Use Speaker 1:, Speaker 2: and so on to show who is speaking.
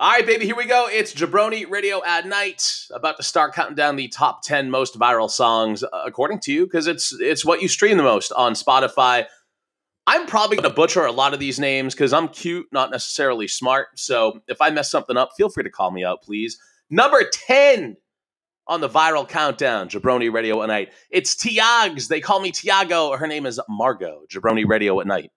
Speaker 1: All right, baby, here we go. It's Jabroni Radio at Night. About to start counting down the top 10 most viral songs, uh, according to you, because it's it's what you stream the most on Spotify. I'm probably going to butcher a lot of these names because I'm cute, not necessarily smart. So if I mess something up, feel free to call me out, please. Number 10 on the viral countdown, Jabroni Radio at Night. It's Tiagz. They call me Tiago. Her name is Margo. Jabroni Radio at Night.